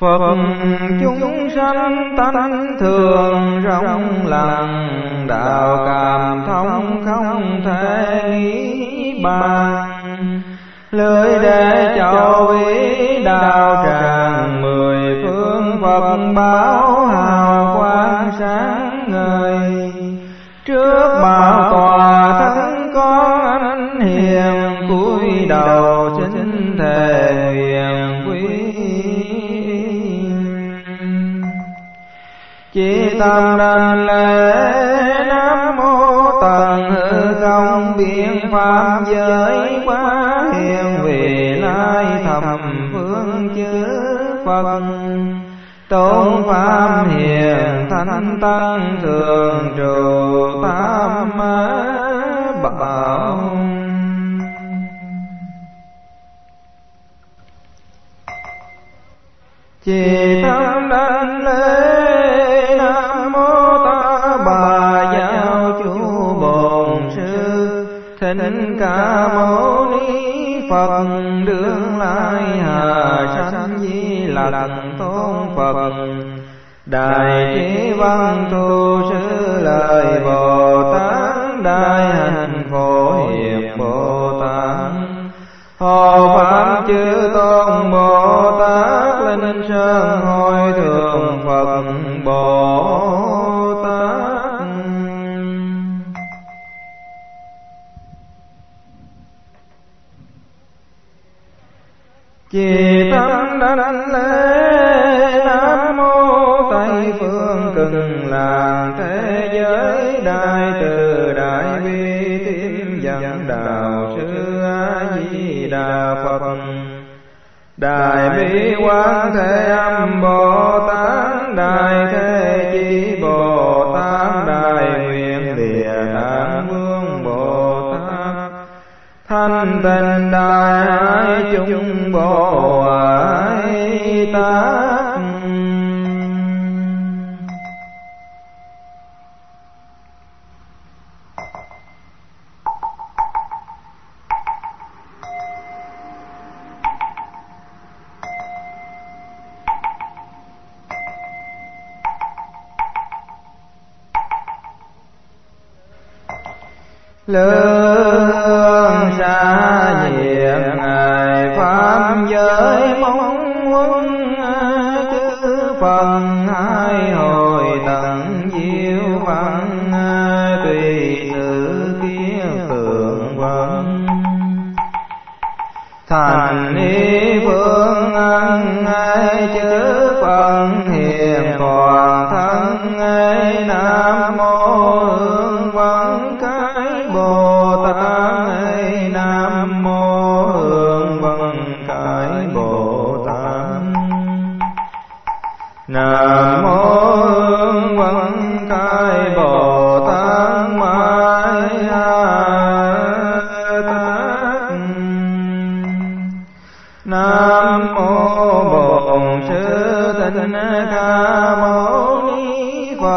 Phật chúng sanh tánh thường rộng lặng, đạo cảm thông không thể nghĩ bàn. Lưới để cho ý, đạo tràng mười phương Phật báo hào quang sáng ngời. Trước bảo tòa thân con anh hiền cúi đầu tâm đảnh lễ nam mô tần hư không biện pháp giới quá hiền vị lai thầm phương chư phật tôn pháp hiền thanh tăng thường trụ tam bảo chỉ tâm đảnh lễ ca mâu ni phật đương lai hà sanh di lặc tôn phật. Đại trí văn thu sư lời bồ tát đại hạnh phổ hiệp bồ tát hộ pháp chư tôn bồ tát linh sơn hồi thượng phật bồ chỉ tâm đảnh lễ nam mô tây phương cực lạc thế giới đại từ đại bi tim dẫn đạo sư a di đà phật đại bi quán thế âm bồ tát đại thế thanh tình đại chúng bồ tát. Lương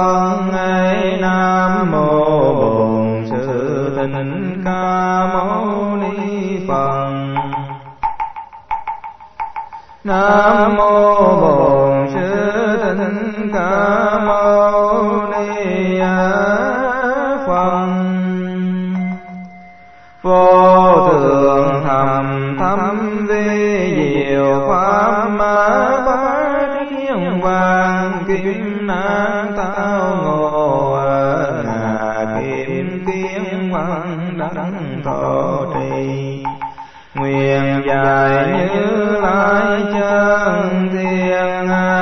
con phật nam mô bổn sư thích ca mâu ni phật. Nam mô bổn sư thích ca mâu chân thiên nghĩa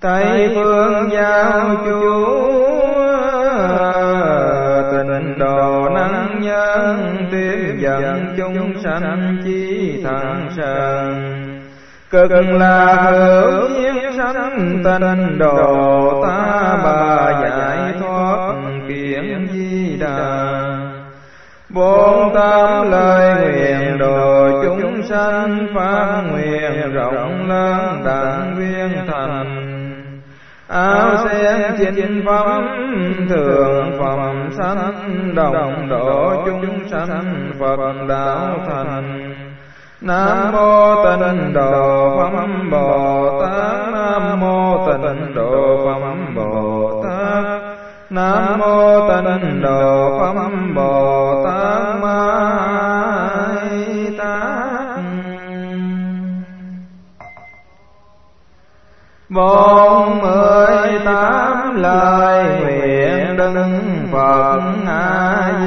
Tây phương giáo chúa, tình độ năng nhân tiếp dẫn chúng sanh chi thần sanh, cực là hữu duyên sanh tình độ ta bà giải thoát kiển di đà bốn tám lời nguyện độ chúng sanh phát nguyện rộng lớn đẳng viên thành. Áo sen chín phẩm thường phẩm sanh đồng độ chúng sanh phật đạo thành. nam mô tịnh độ phẩm bồ tát. Nam mô tịnh độ phẩm bồ tát. Nam mô tịnh độ phẩm bồ bốn mươi tám lời nguyện đấng phật a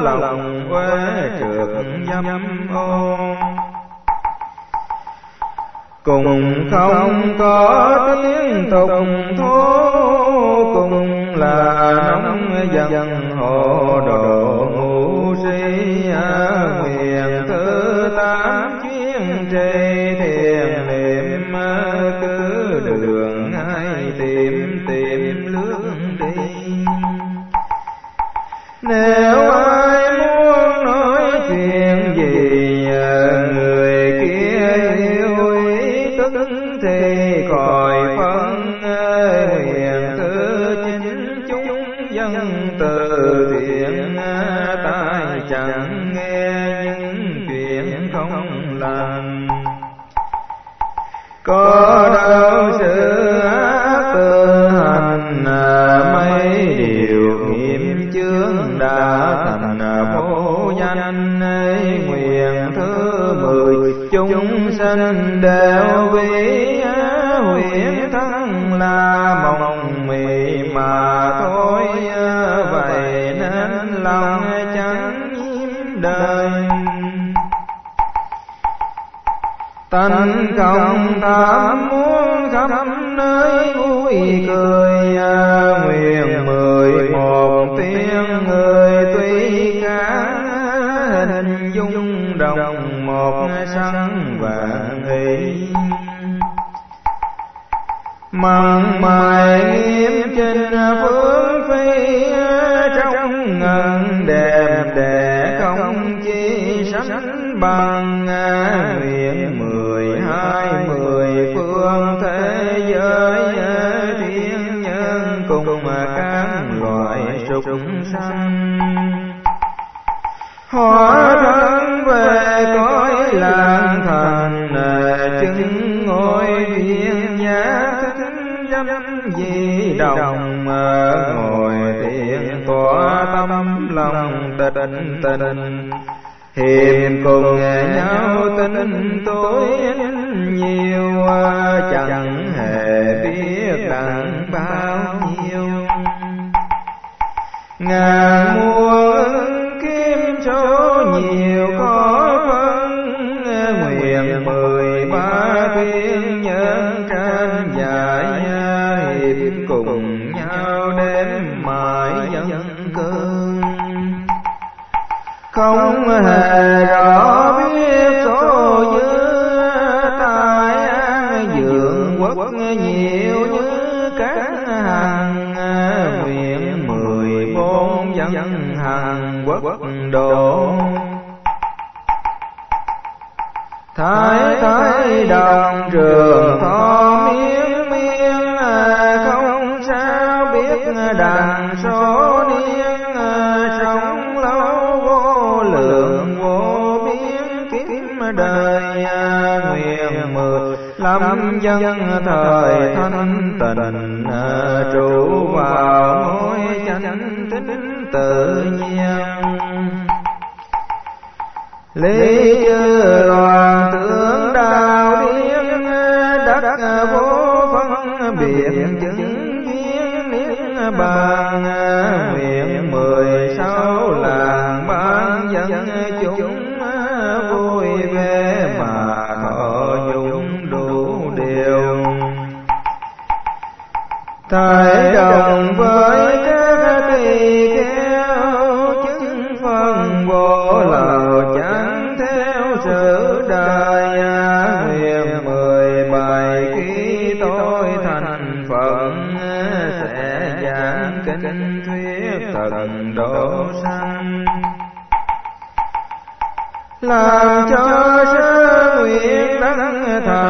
lòng quê trượt dâm ô cùng không có tiếng tùng thố cùng là nóng dần hồ đồ ngủ si mặn mài nghiêm trên phương phi trong ngần đẹp để không chi sánh bằng, nguyện mười hai mười phương thế giới thiên nhân cùng mà các loài sục sanh. Hỏi chúng vui vẻ mà thọ nhung đủ điều. Thời đồng với làm cho sơ nguyện tang thờ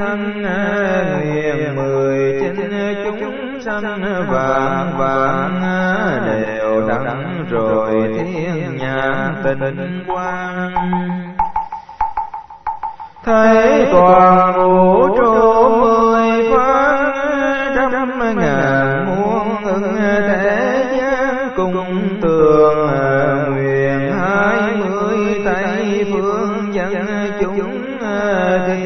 thân liền mười chín chúng sanh vạn vạn đều đắng rồi thiên nhãn tình quang. Thấy toàn vũ trụ mười phán trăm ngàn muôn ưng thế gian cùng tường, nguyện hai mươi tây phương dân chúng thiên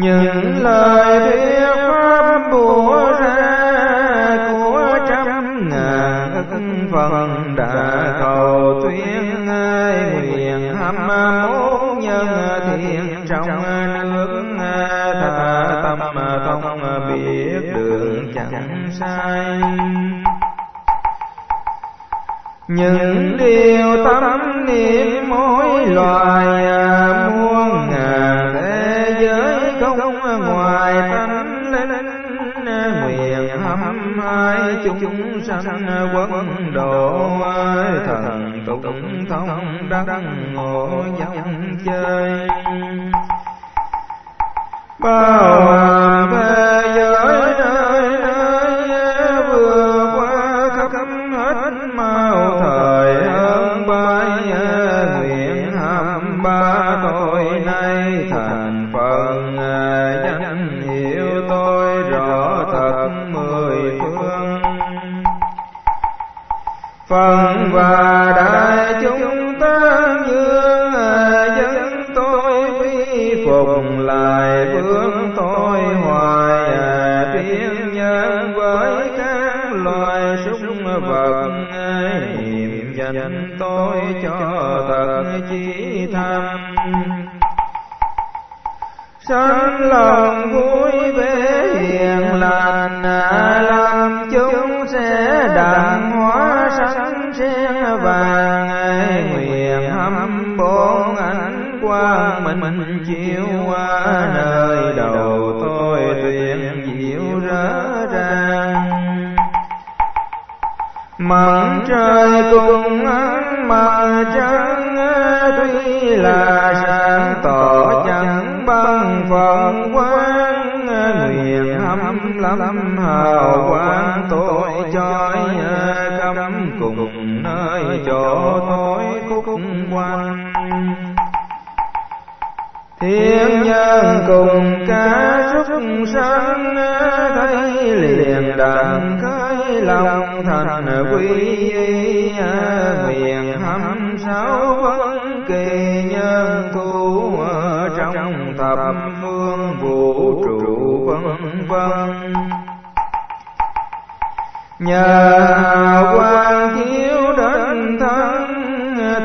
những lời thuyết pháp bùa ra, của trăm ngàn phần đã cầu tuyên nguyện hâm mốt nhân thiện. Trong nước thả tâm mà không biết đường chẳng sai. Những điều tâm niệm mỗi loài ngoài tánh linh, nguyện hâm hai chúng sanh quân độ thần tụng thông đăng ngộ dòng chơi. Bao bê danh tôi cho thật chí tham sanh lòng vui vẻ hiền lành. làm chúng sẽ đặng hóa sanh sen vàng. nguyện hâm bốn ánh quang mình mình chiếu qua nơi đầu mặt trời cùng ánh mặt trăng tuy là sáng tỏ chẳng bằng phần quang. Nguyện hâm lắm, hào quang tôi chói cấm cùng nơi chỗ tối khúc quanh thiên nhân cùng cá súc sanh thấy liền đàn khởi lòng thành quy à, nguyện thăm sáu vấn kỳ nhân thu trong thập phương vũ trụ vân vân. Nhờ quan thiếu đến thân,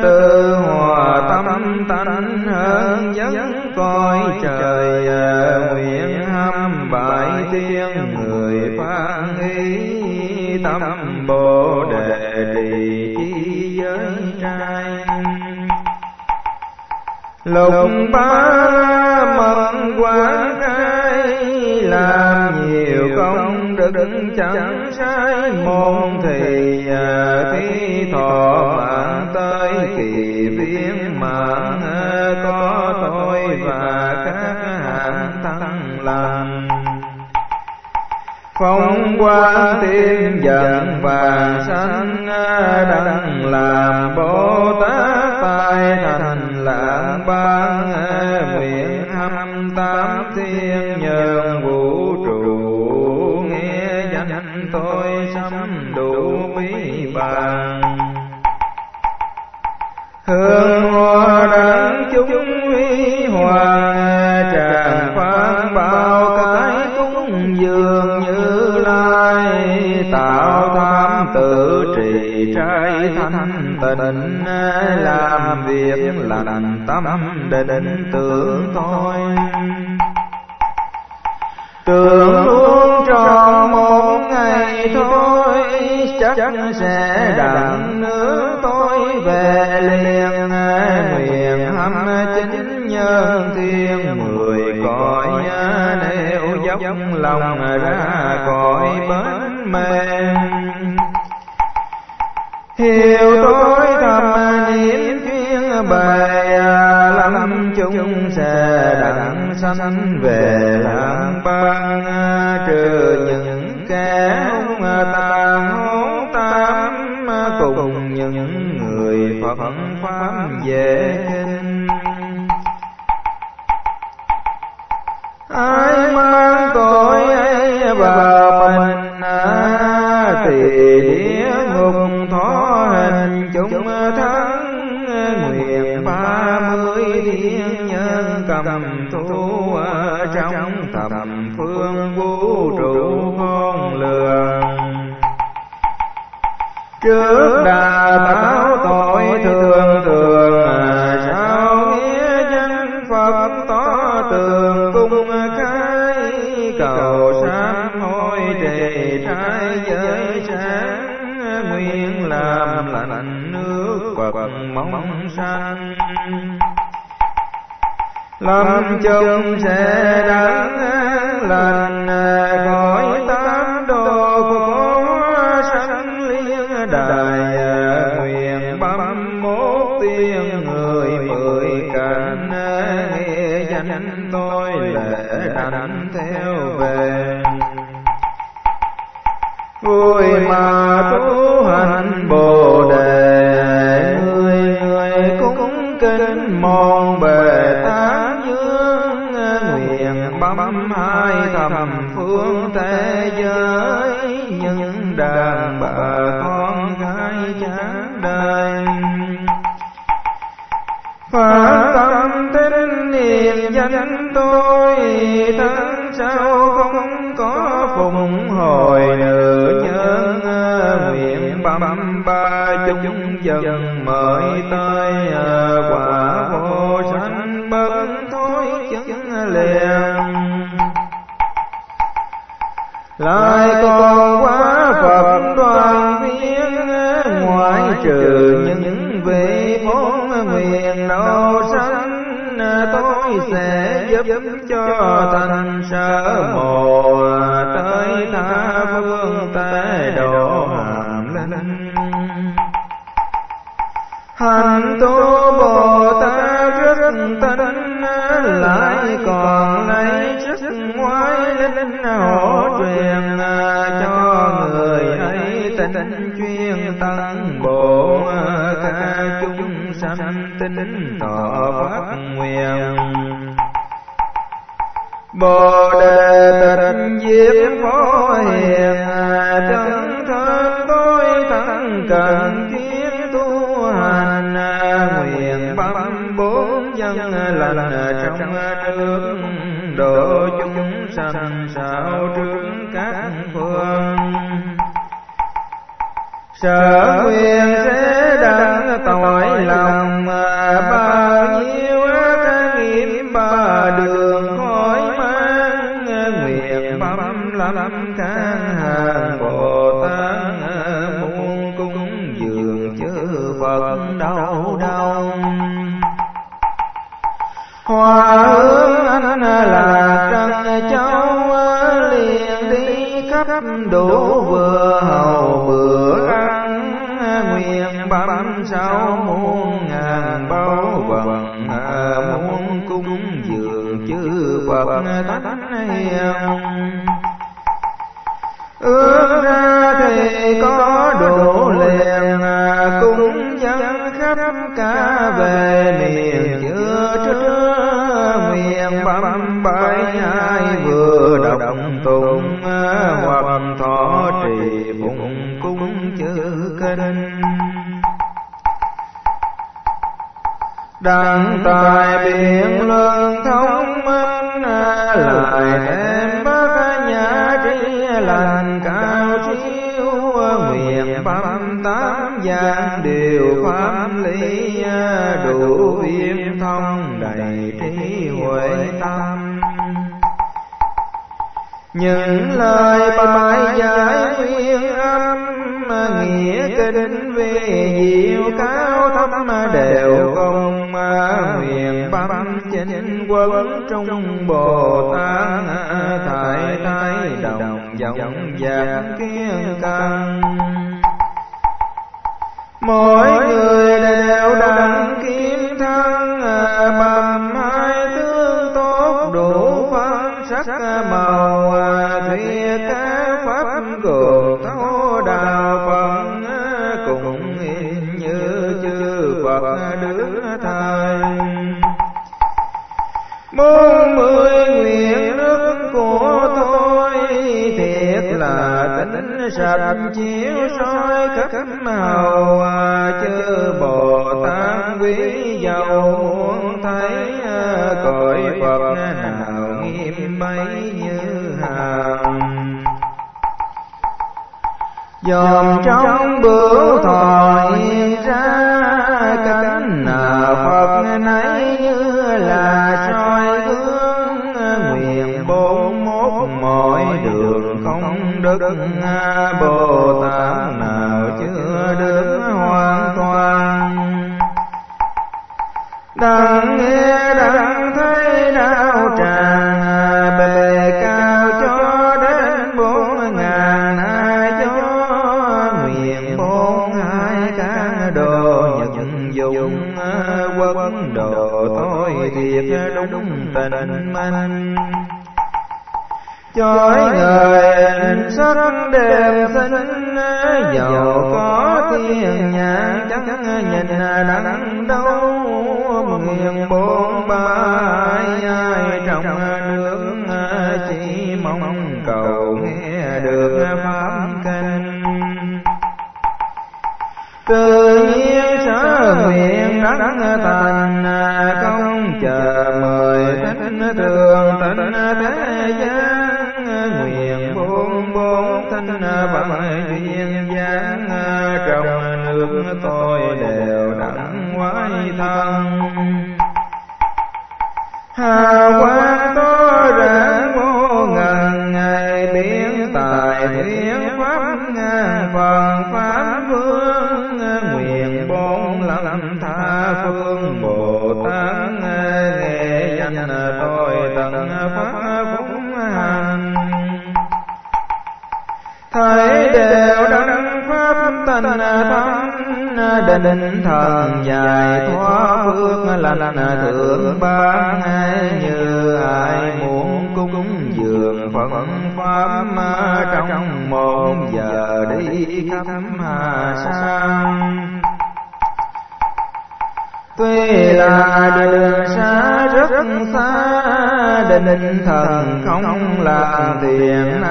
từ hòa tâm tánh hơn dẫn coi trời à, nguyện hâm bại tiên người phan ý tâm bồ đề trì chi giới trai lục ba mận quán khai làm nhiều công đức chẳng sai. Môn thì à, thi thọ mạng tới kỳ phong quang tiên dẫn vàng sanh đăng làm bồ tát tai thành lạng ban nguyện hâm tám thiên nhân vũ trụ. Nghe danh tôi sắm đủ bí bàn hương tự trì trai thanh tịnh, làm việc lành tâm định tưởng thôi. Tưởng luôn tròn một ngày thôi, chắc sẽ đặng nữa tôi về liền. Nguyện hâm chính nhân thiên, mười cõi nếu dốc lòng ra cõi bến mềm hiểu tối thầm niệm chuyên bày lâm chúng sẽ đặng sanh về làm băng trừ những kẻ hung tàn hôn tam cùng những người phật pháp về kinh giới sáng nguyện làm lạnh nước Phật mong sanh lâm chung sẽ đáng lành khỏi tám đồ khổ sanh liên đài, nguyện bấm mốt tiên người mười cảnh nghe danh tôi lễ đảnh theo. Thánh bồ đề. Người người cũng kính mòn bề tán dương, nguyện bấm hai thầm phương thế giới. Những đàn bà con gái chán đời. Phá tâm tín niệm danh tôi, thân sao không có phụng hồi chúng dần mời tới à, quả vô sanh bất thối chứng liền. Lại còn quá Phật đoàn viên, ngoại trừ những vị bốn nguyện độ sanh à, tôi sẽ giúp cho thành sở một. Tu bồ tát rất tinh lại còn lấy sức ngoái linh hỗ truyền à, cho người ấy tình chuyên tăng bộ ca à, chúng sanh tinh thọ phát nguyện. Bồ đề tịch diếp phó hiền à, chân thân tôi thân cần sở nguyện sẽ đặng tội lòng, bao nhiêu ác nghiệp, ba đường khỏi mang. Nguyện bấm lắm can hàng bồ tát, muôn cung dường chư phật đau đau. Hoa bốn mươi nguyện nước của tôi, thiệt là tính sạch chiếu soi khắp màu à, chư bồ tát quý giàu muốn thấy à, cõi phật nào nghiêm mấy như hàng dòm trong bửu thọ hiện ra cánh phật nấy như đức bồ tát nào chưa được hoàn toàn? Đang nghe đang thấy đau tràng bề cao cho đến bốn ngàn hai cho nguyện bốn hai cả đồ nhận dụng quân đồ tôi thiệt đúng tình minh chói người sắc đẹp xinh giàu có thiên nhãn chẳng nhìn đắng đâu. nguyện bốn bài ai trong nước chỉ mong cầu nghe được pháp kinh. Tự nhiên sở nguyện đắc thành bằng duyên dáng trong nước tôi đều đặng quái thân hà quang to rạng vô ngần ngày biến tài biến pháp ngàn phần pháp vương nguyện bốn đều đăng pháp tình thân định thần dài thoa phước lành thượng ban như ai muốn cung dường phật pháp trong một giờ đi khắp hà sang. Tuy là đường xa rất xa, Định thần không làm tiền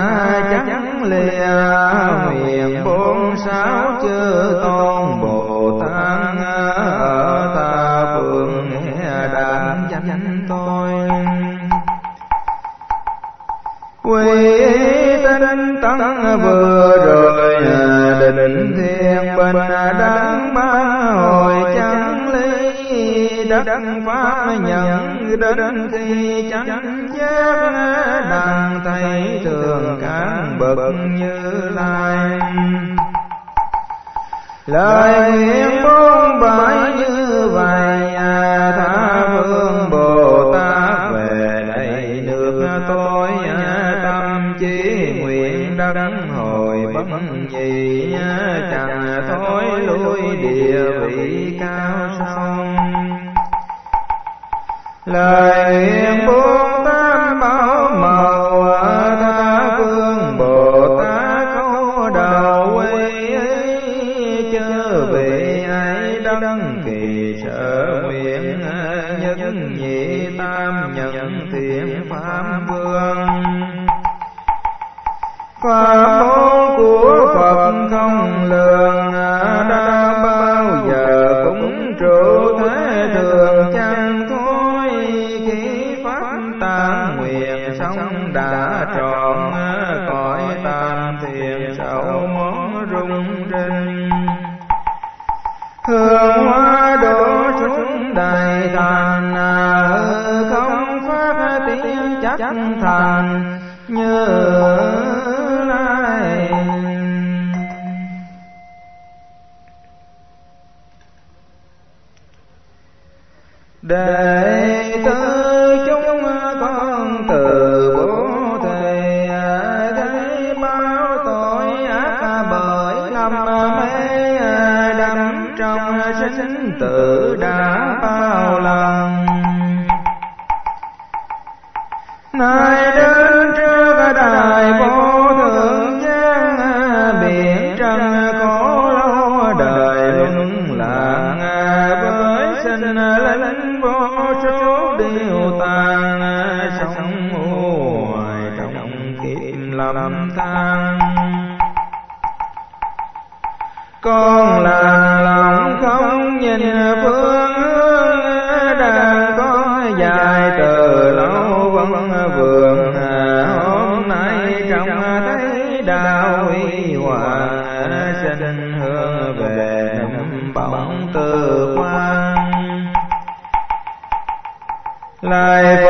chắc lìa miền bốn sáu chư tôn Bồ Tát Ở ta phương nghe đàn danh tôi Quy tinh tấn vừa rồi à, định thiên bình đáng đất pháp nhận đến khi chánh giác đàn thấy thường các bậc như lai. Lời nguyện bốn bãi như vậy à, tha phương bồ tát về đây nước tôi à, tâm chí nguyện đắng hồi bất nhị à, chẳng thối lui địa vị cao lời nguyện bốn tám bảo màu ta phương bồ tát có đầu quy chớ vị ai đăng kỳ sở nguyện nhất nhị tam nhận thiện pháp vương. Pháp môn của phật không lường, đã bao giờ cũng trụ thế thường cha chắc thành như lai. Đệ tử chúng con từ bố thầy thấy bao tội ác bởi lầm mê đắm trong sinh tử đã nhìn phương hướng đang có dài từ lâu vẫn vườn. Hôm nay trong thấy đạo huy hoàng sinh hương về bóng từ quan lại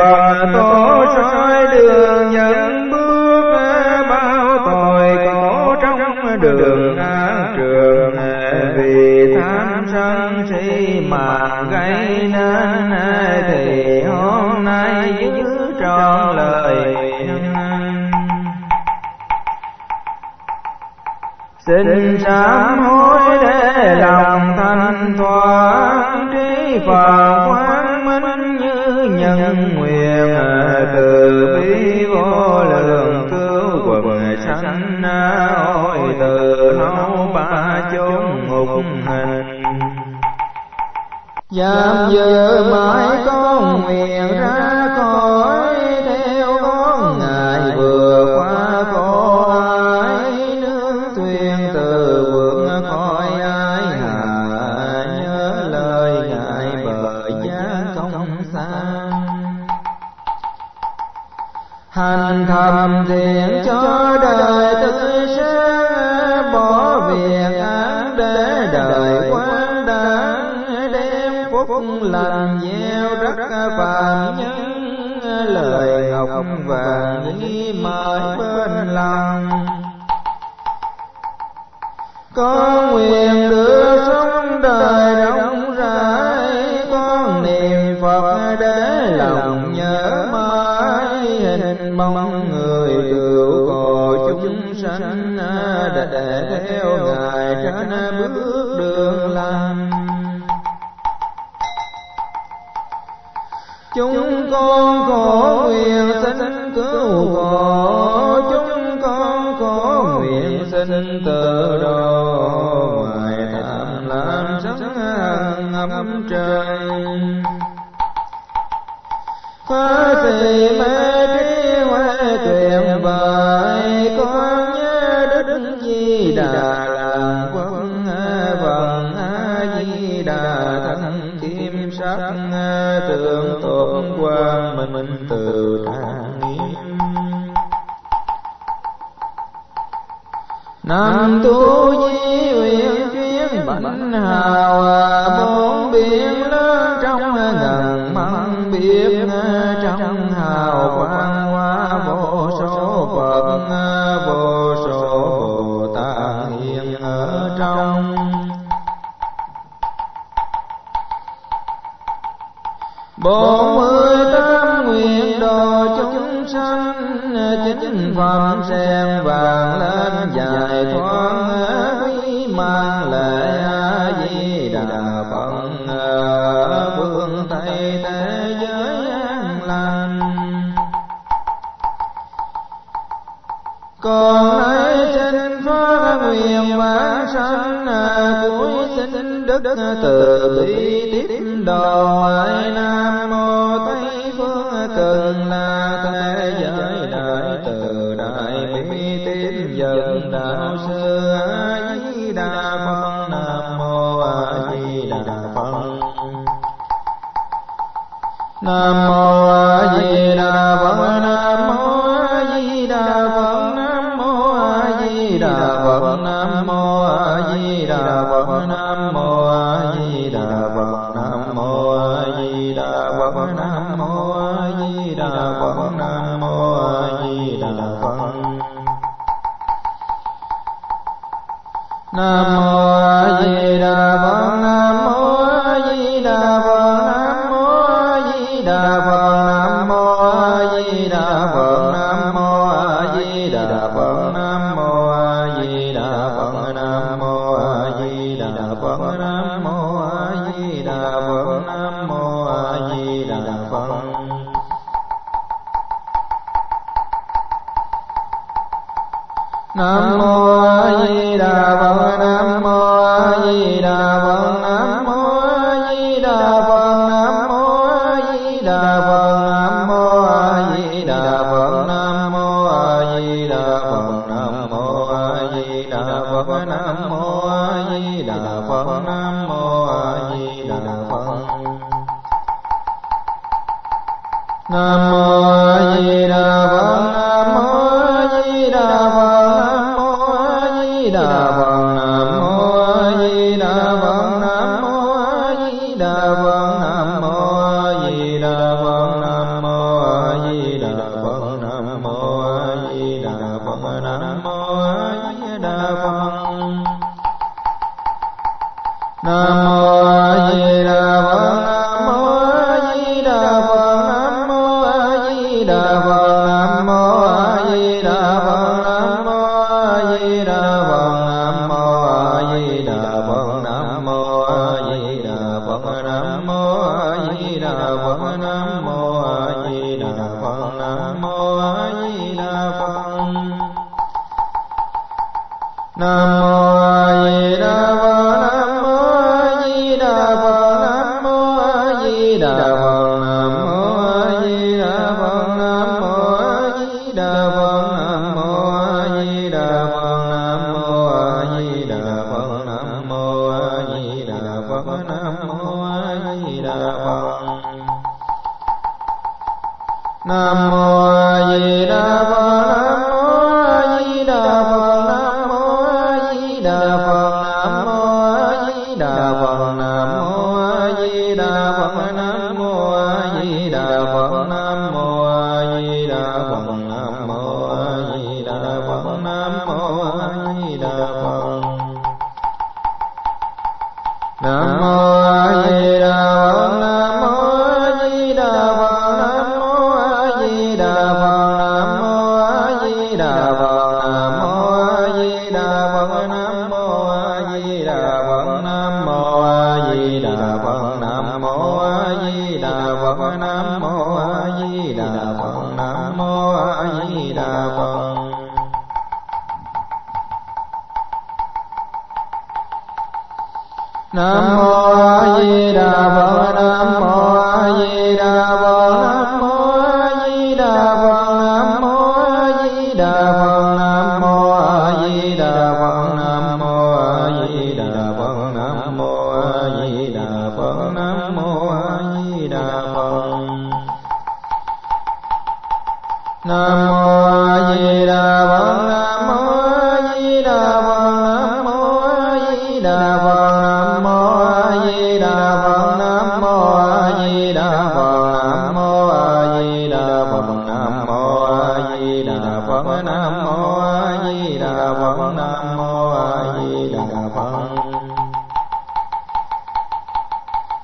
vấn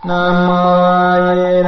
Mayan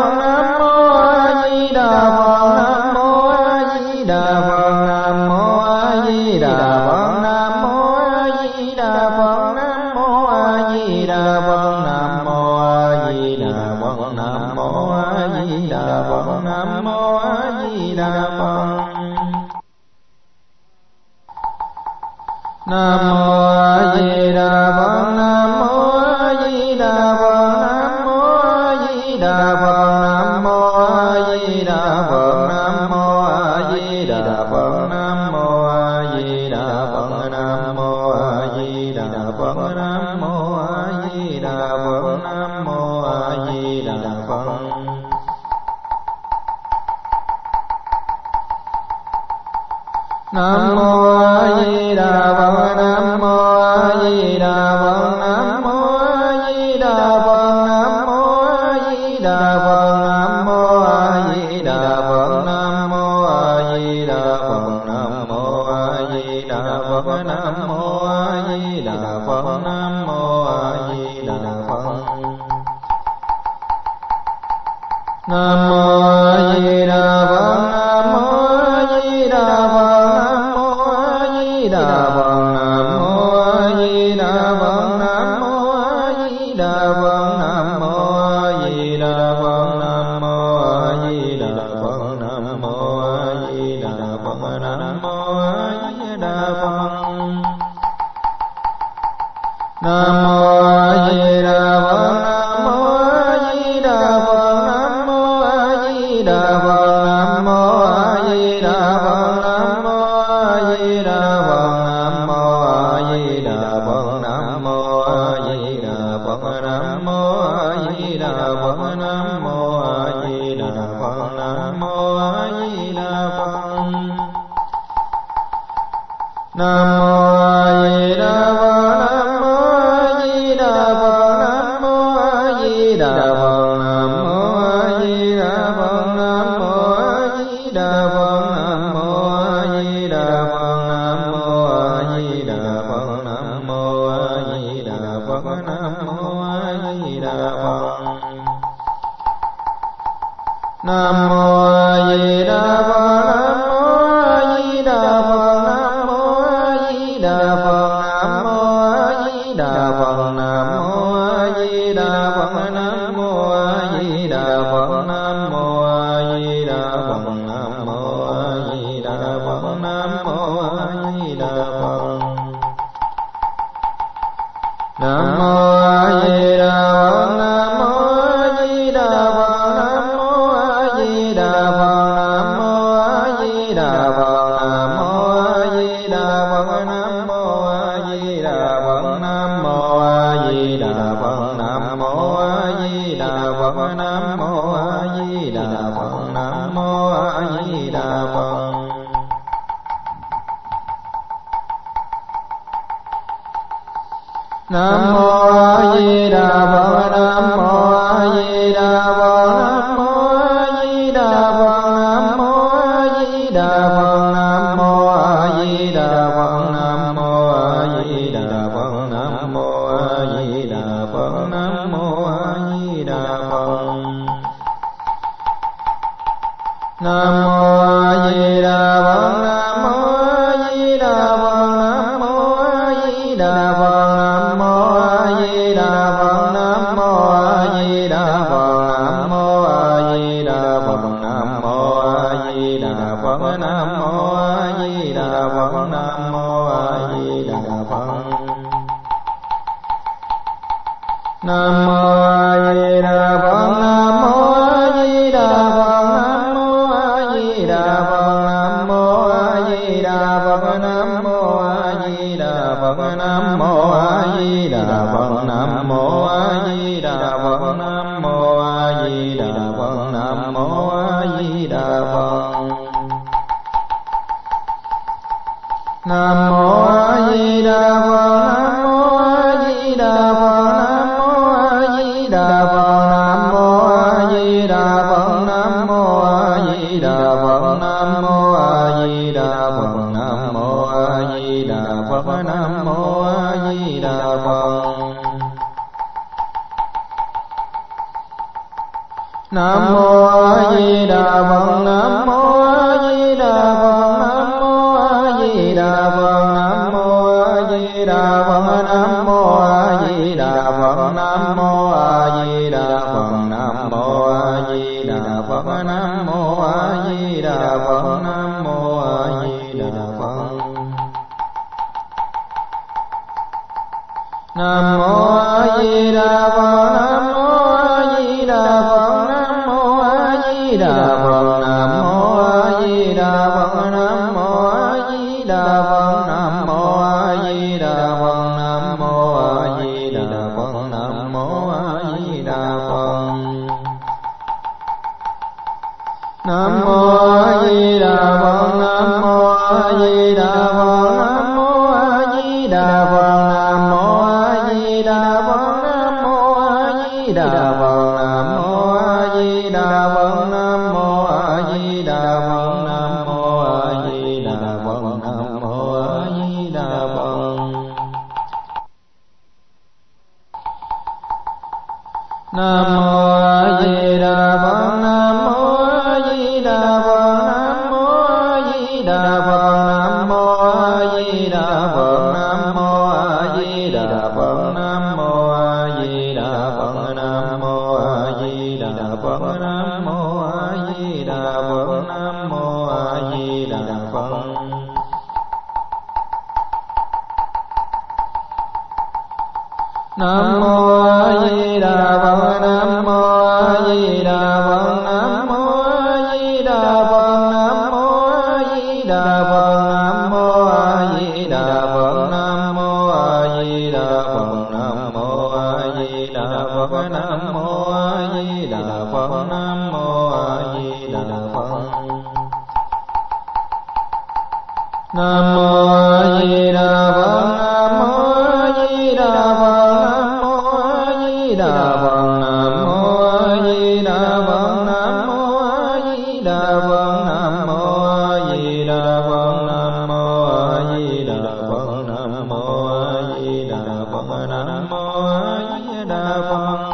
Đà phật.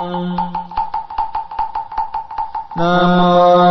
Nam mô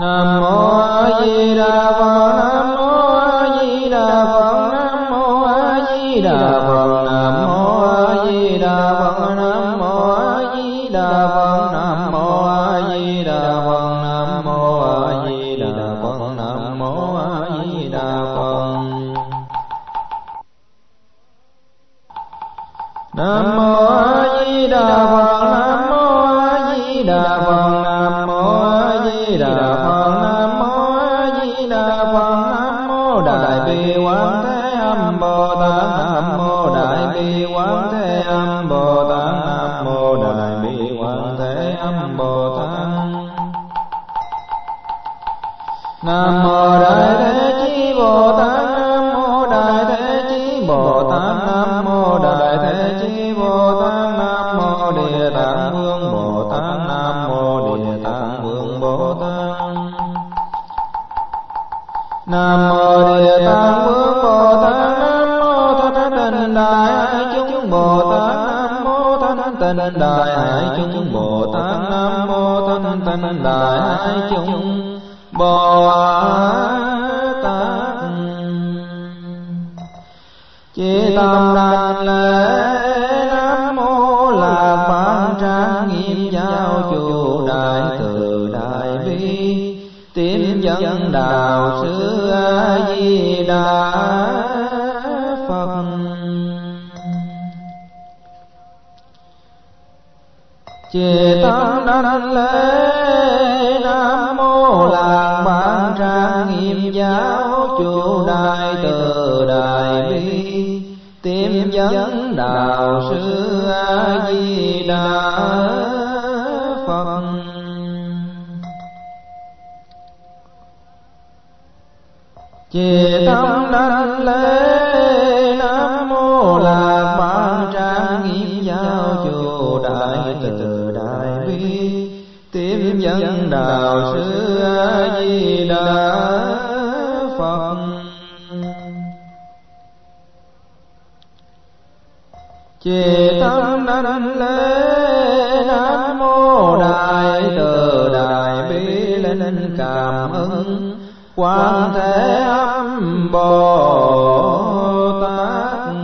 a di Tiếp dẫn Đạo Sư A Di Đà Phật. Chỉ tâm đảnh lễ Nam Mô Lạc Bản Trang Nghiêm Giáo Chủ Đại Từ Đại Bi. Tiếp dẫn Đạo Sư A Chỉ tâm đảnh lễ Nam Mô Đại Từ Đại Bi Linh Cảm Ứng Quan Thế Âm Bồ Tát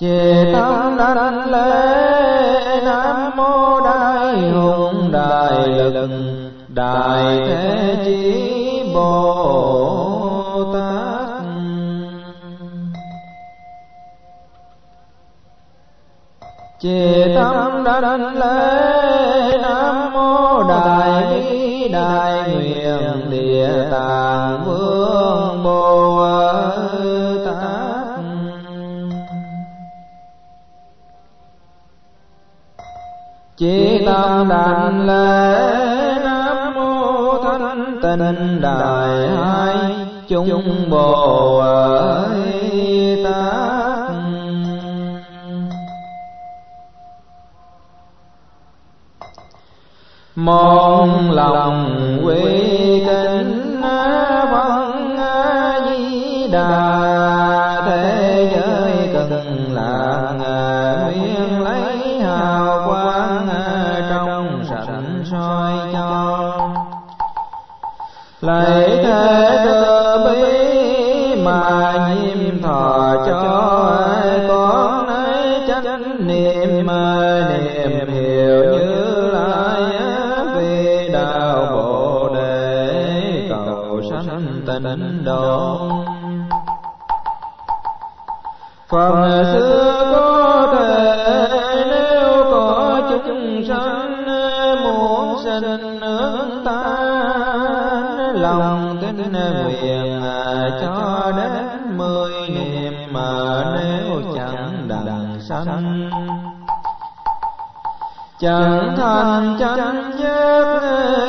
Chỉ tâm đảnh lễ Nam Mô Đại Hùng Đại Lực Đại Thế Chí Bồ Tát Chỉ tâm đảnh lễ Nam Mô Đại Bi Đại Nguyện Địa Tạng Vương Bồ Tát Chỉ tâm đảnh lễ Nam Mô thanh Tịnh Đại Hai Chúng Bồ Tát mong lòng quy kính văn a di đà, thế giới cần là nguyên lấy hào quang trong sạch soi cho. Lấy thế từ bi mà nhiêm thọ cho Phần xưa có thể nếu có chúng sanh muốn sinh nước ta lòng kính nguyện cho đến mười niệm mà nếu chẳng đặng sanh. Chẳng thành chánh giác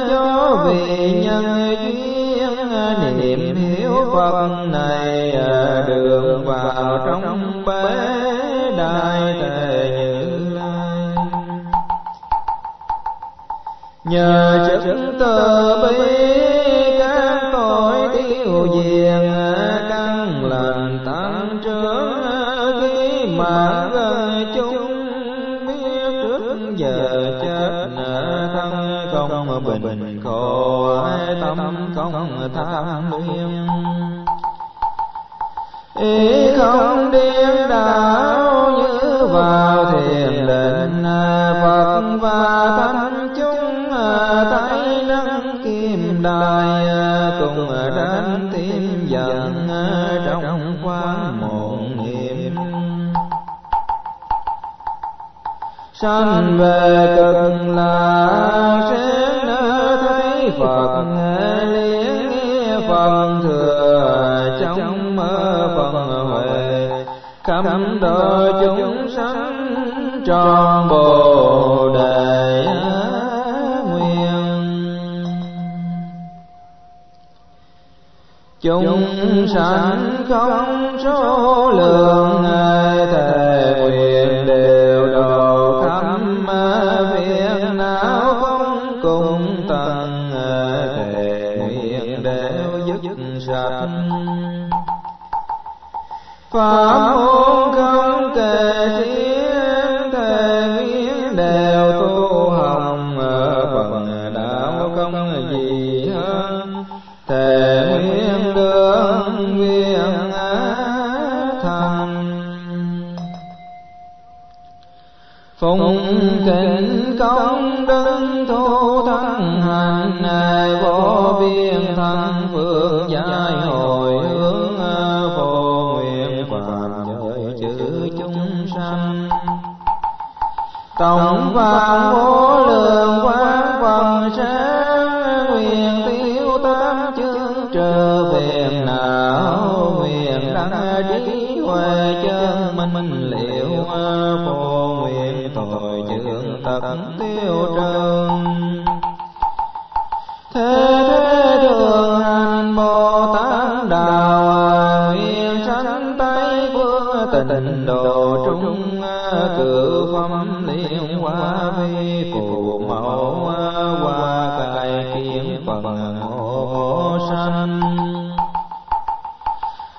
do vì nhân duyên niệm hiếu phật này đường vào trong nhờ chứng từ bi các tội tiêu diệt căn lành tăng trưởng khi mà chúng biết trước giờ chết thân không bình khổ tâm không tham luyện ý không điên đảo như vào thiền định phật và sanh về cực là sẽ thấy phật. Liên nghe phần thừa trong mơ phần huệ. Khắp độ chúng sanh tròn bồ đề nguyên. Chúng sanh không số lượng ngày nguyện pháp vạn vô lượng quán phần sáng nguyện tiêu tam chương trở về nào nguyện đăng trí huệ chân minh liệu phổ nguyện tội chương tật tiêu trần thế thế đường hành bồ tát đạo nguyện sanh tây phương tịnh độ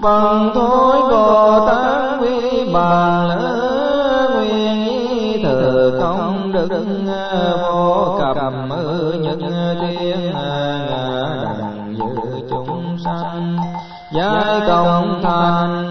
bằng thối bồ tát vi bàn lỡ nguyện ý công đức vô cập ư nhân thiên ngã đẳng dự chúng sanh giải công thành